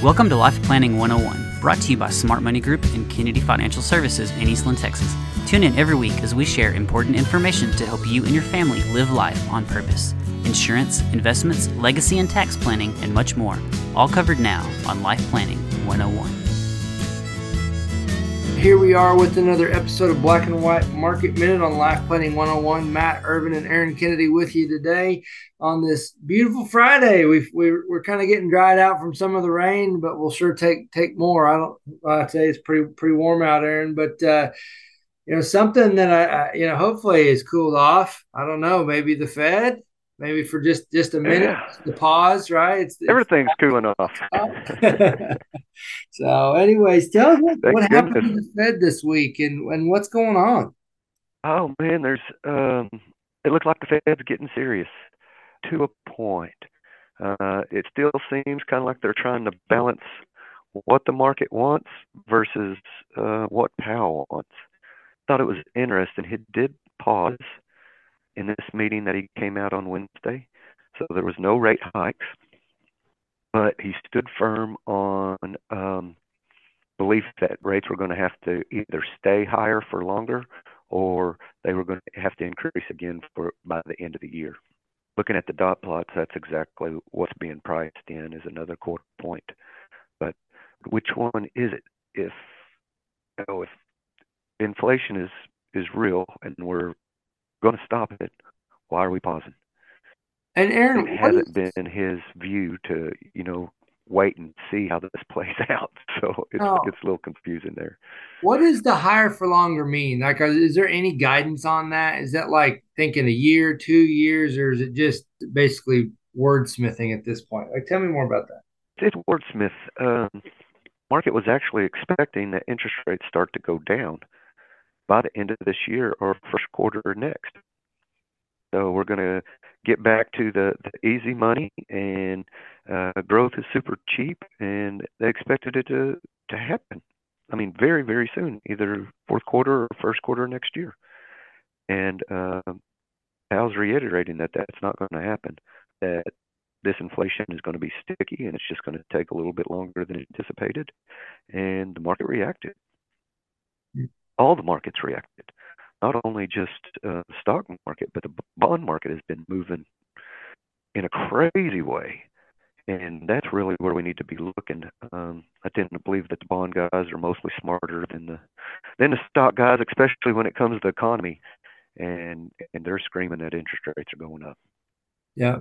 Welcome to Life Planning 101, brought to you by Smart Money Group and Kennedy Financial Services in Eastland, Texas. Tune in every week as we share important information to help you and your family live life on purpose. Insurance, investments, legacy and tax planning, and much more. All covered now on Life Planning 101. Here we are with another episode of Black and White Market Minute on Life Planning 101. Matt Ervin and Aaron Kennedy with you today on this beautiful Friday. We've, we're, we're kind of getting dried out from some of the rain, but we'll sure take take more. I don't. I'd say it's pretty pretty warm out, Aaron, but uh, you know something that I, I you know hopefully is cooled off. I don't know. Maybe the Fed maybe for just just a minute yeah. the pause right? It's, everything's it's, cooling off. So anyways tell us what, what happened to the fed this week and and what's going on? Oh man there's um it looks like the fed's getting serious to a point. Uh it still seems kind of like they're trying to balance what the market wants versus uh what powell wants. Thought it was interesting. He did pause in this meeting that he came out on Wednesday. So there was no rate hikes, but he stood firm on um, belief that rates were going to have to either stay higher for longer or they were going to have to increase again for by the end of the year. Looking at the dot plots, that's exactly what's being priced in is another quarter point. But which one is it? If you know, if inflation is is real and we're going to stop it. Why are we pausing? And Aaron, it hasn't is... been his view to you know wait and see how this plays out. So it's, oh. it's a little confusing there. What does the higher for longer mean? Like, is there any guidance on that? Is that like thinking a year, two years, or is it just basically wordsmithing at this point? Like, tell me more about that. It's wordsmith. Um, market was actually expecting that interest rates start to go down by the end of this year or first quarter next. So we're going to get back to the, the easy money, and uh, growth is super cheap, and they expected it to to happen. I mean, very very soon, either fourth quarter or first quarter next year. And uh, Powell's reiterating that that's not going to happen. That this inflation is going to be sticky, and it's just going to take a little bit longer than anticipated. And the market reacted all the markets reacted. Not only just uh, the stock market, but the bond market has been moving in a crazy way. And that's really where we need to be looking. Um, I tend to believe that the bond guys are mostly smarter than the than the stock guys, especially when it comes to the economy. And and they're screaming that interest rates are going up. Yeah,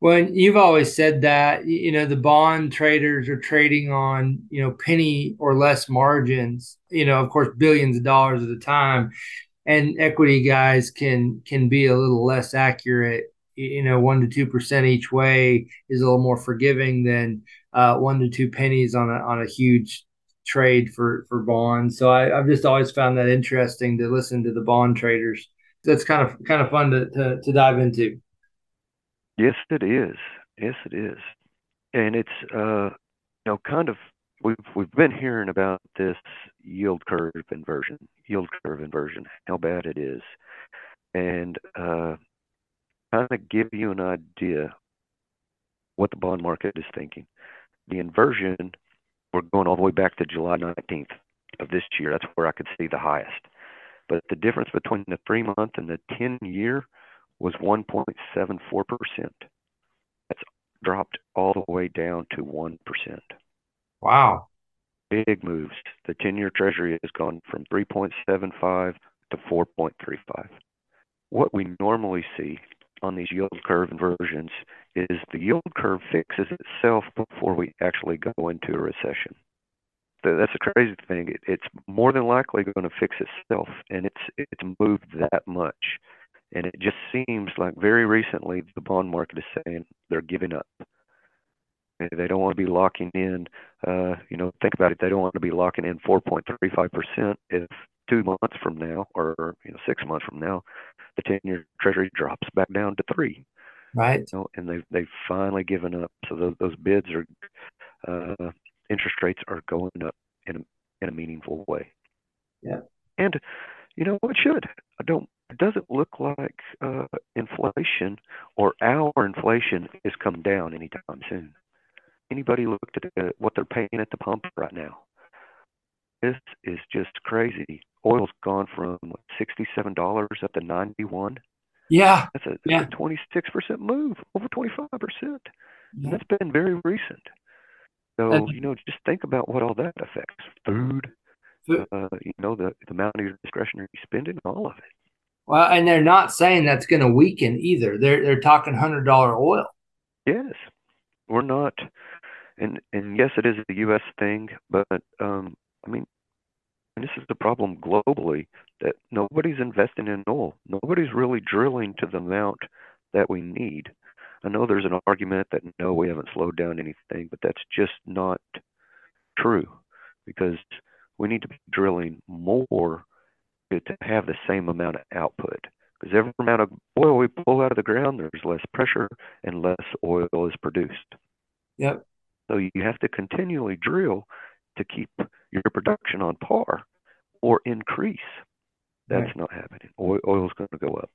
well, you've always said that you know the bond traders are trading on you know penny or less margins. You know, of course, billions of dollars at a time, and equity guys can can be a little less accurate. You know, one to two percent each way is a little more forgiving than uh, one to two pennies on a on a huge trade for for bonds. So I, have just always found that interesting to listen to the bond traders. That's kind of kind of fun to, to, to dive into. Yes, it is. Yes, it is. And it's uh, you know kind of we've we've been hearing about this yield curve inversion, yield curve inversion, how bad it is, and uh, kind of give you an idea what the bond market is thinking. The inversion, we're going all the way back to July 19th of this year. That's where I could see the highest. But the difference between the three month and the 10 year was 1.74%. That's dropped all the way down to 1%. Wow. Big moves. The 10 year Treasury has gone from 3.75 to 4.35. What we normally see on these yield curve inversions is the yield curve fixes itself before we actually go into a recession. That's a crazy thing. It's more than likely going to fix itself, and it's it's moved that much. And it just seems like very recently the bond market is saying they're giving up. They don't want to be locking in, uh, you know, think about it. They don't want to be locking in 4.35% if two months from now or, you know, six months from now, the 10 year treasury drops back down to three. Right. You know, and they've, they've finally given up. So those, those bids are, uh, interest rates are going up in a, in a meaningful way. Yeah. And, you know, it should. I don't it doesn't look like uh, inflation or our inflation is coming down anytime soon. anybody looked at what they're paying at the pump right now? This is just crazy. Oil's gone from sixty-seven dollars up to ninety-one. Yeah, that's a, yeah. a twenty-six percent move, over twenty-five percent. Yeah. That's been very recent. So you know, just think about what all that affects: food, food. Uh, you know, the the amount of your discretionary spending, all of it. Well, and they're not saying that's going to weaken either. They're they're talking hundred dollar oil. Yes, we're not, and and yes, it is a U.S. thing, but um, I mean, this is the problem globally that nobody's investing in oil. Nobody's really drilling to the amount that we need. I know there's an argument that no, we haven't slowed down anything, but that's just not true because we need to be drilling more to, have the same amount of output. Because every amount of oil we pull out of the ground, there's less pressure and less oil is produced. Yep. So you have to continually drill to keep your production on par or increase. That's right. not happening. Oil, oil's going to go up.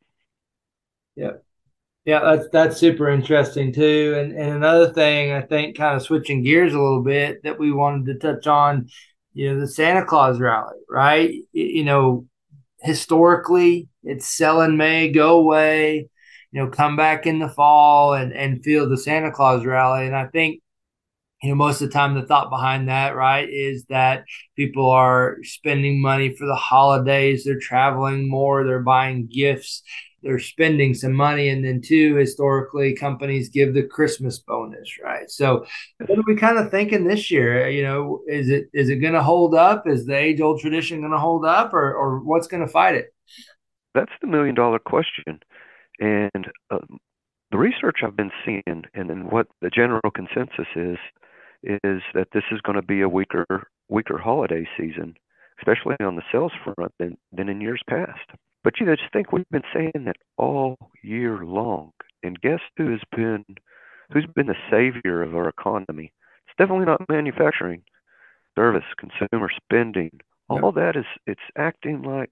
Yep. Yeah, that's that's super interesting too. And and another thing, I think, kind of switching gears a little bit that we wanted to touch on, you know, the Santa Claus rally, right? You know, historically, it's sell in May, go away, you know, come back in the fall and and feel the Santa Claus rally. And I think you know most of the time the thought behind that right is that people are spending money for the holidays they're traveling more they're buying gifts they're spending some money and then two historically companies give the christmas bonus right? So what are we kind of thinking this year? You know is it is it going to hold up? Is the age old tradition going to hold up or, or what's going to fight it? That's the million dollar question and um, the research i've been seeing and, and what the general consensus is is that this is going to be a weaker weaker holiday season especially on the sales front than than in years past but you know, just think we've been saying that all year long. And guess who has been who's been the savior of our economy? It's definitely not manufacturing, service, consumer spending. All that is it's acting like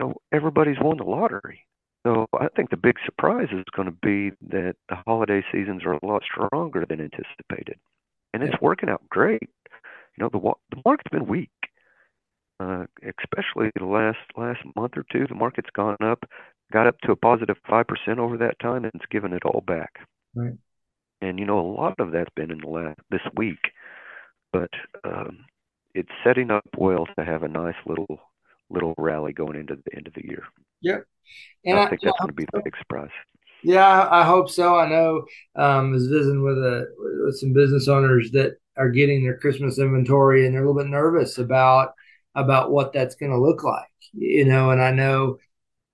you know everybody's won the lottery. So I think the big surprise is going to be that the holiday seasons are a lot stronger than anticipated, and it's working out great. You know, the the market's been weak, uh, especially the last last month or two, the market's gone up, got up to a positive five percent over that time, and it's given it all back. Right. And you know, a lot of that's been in the last this week, but um, it's setting up well to have a nice little little rally going into the end of the year. Yep. And I, I think that's going to be the big surprise. Yeah, I hope so. I know um, I was visiting with a with some business owners that are getting their Christmas inventory, and they're a little bit nervous about about what that's going to look like you know and i know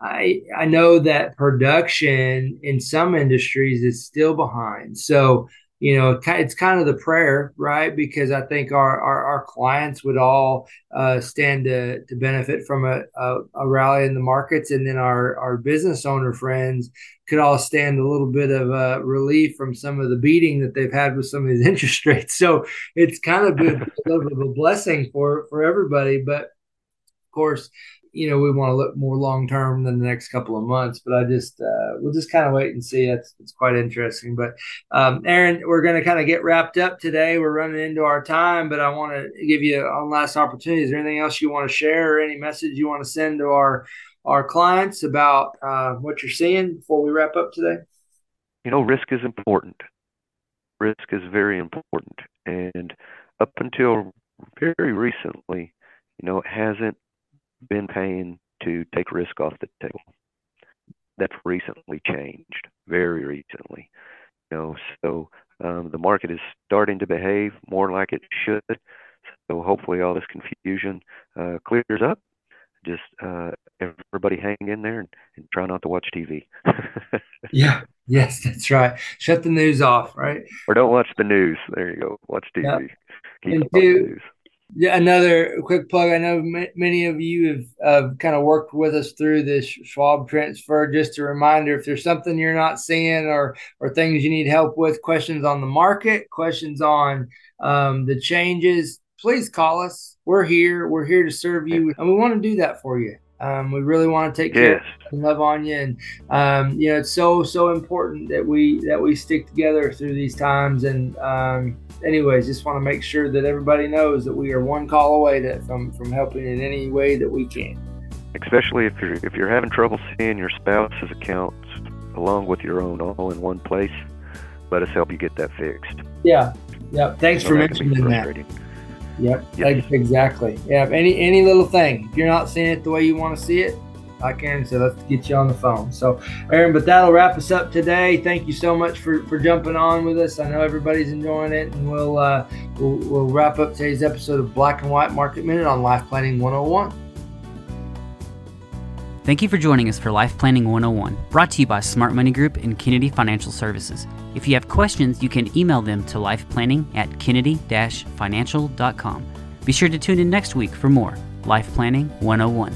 i i know that production in some industries is still behind so you know it's kind of the prayer right? Because i think our our, our clients would all uh, stand to, to benefit from a, a, a, rally in the markets. And then our our business owner friends could all stand a little bit of uh, relief from some of the beating that they've had with some of these interest rates. So it's kind of been a little bit of a blessing for for everybody. But of course you know we want to look more long term than the next couple of months but i just uh, we'll just kind of wait and see. It's, it's quite interesting but um, aaron we're going to kind of get wrapped up today. We're running into our time but i want to give you one last opportunity is there anything else you want to share or any message you want to send to our our clients about uh, what you're seeing before we wrap up today? You know risk is important. Risk is very important and up until very recently you know it hasn't been paying to take risk off the table. That's recently changed, very recently. You know, so um, the market is starting to behave more like it should. So hopefully all this confusion uh, clears up. Just uh, everybody hang in there and, and try not to watch TV. yeah. Yes, that's right. Shut the news off, right? Or don't watch the news. There you go. Watch TV. Yeah. Keep and do, yeah, another quick plug. I know m- many of you have uh, kind of worked with us through this Schwab transfer. Just a reminder: if there's something you're not seeing or or things you need help with, questions on the market, questions on um, the changes, please call us. We're here. We're here to serve you, and we want to do that for you. Um, we really want to take care Yes. and love on you, and um, you know it's so so important that we that we stick together through these times. And um, anyways, just want to make sure that everybody knows that we are one call away to, from from helping in any way that we can. Especially if you're if you're having trouble seeing your spouse's accounts along with your own all in one place, let us help you get that fixed. Yeah, yeah. Thanks So for mentioning that. Frustrating. Yep, exactly. Yeah, any any little thing. If you're not seeing it the way you want to see it, like Aaron said, let's get you on the phone. So, Aaron, but that'll wrap us up today. Thank you so much for for jumping on with us. I know everybody's enjoying it, and we'll uh, we'll, we'll wrap up today's episode of Black and White Market Minute on Life Planning 101. Thank you for joining us for Life Planning 101, brought to you by Smart Money Group and Kennedy Financial Services. If you have questions, you can email them to lifeplanning at kennedy-financial.com. Be sure to tune in next week for more Life Planning 101.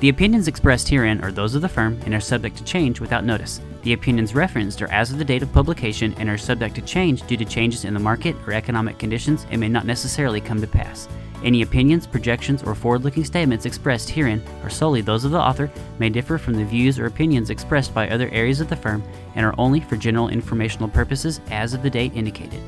The opinions expressed herein are those of the firm and are subject to change without notice. The opinions referenced are as of the date of publication and are subject to change due to changes in the market or economic conditions and may not necessarily come to pass. Any opinions, projections, or forward looking statements expressed herein are solely those of the author, may differ from the views or opinions expressed by other areas of the firm, and are only for general informational purposes as of the date indicated.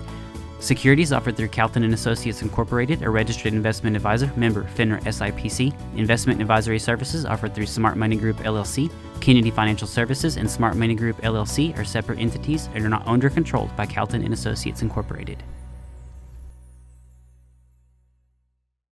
Securities offered through Calton and Associates Incorporated, a registered investment advisor, member FINRA SIPC. Investment advisory services offered through Smart Money Group LLC. Kennedy Financial Services and Smart Money Group LLC are separate entities and are not owned or controlled by Calton and Associates Incorporated.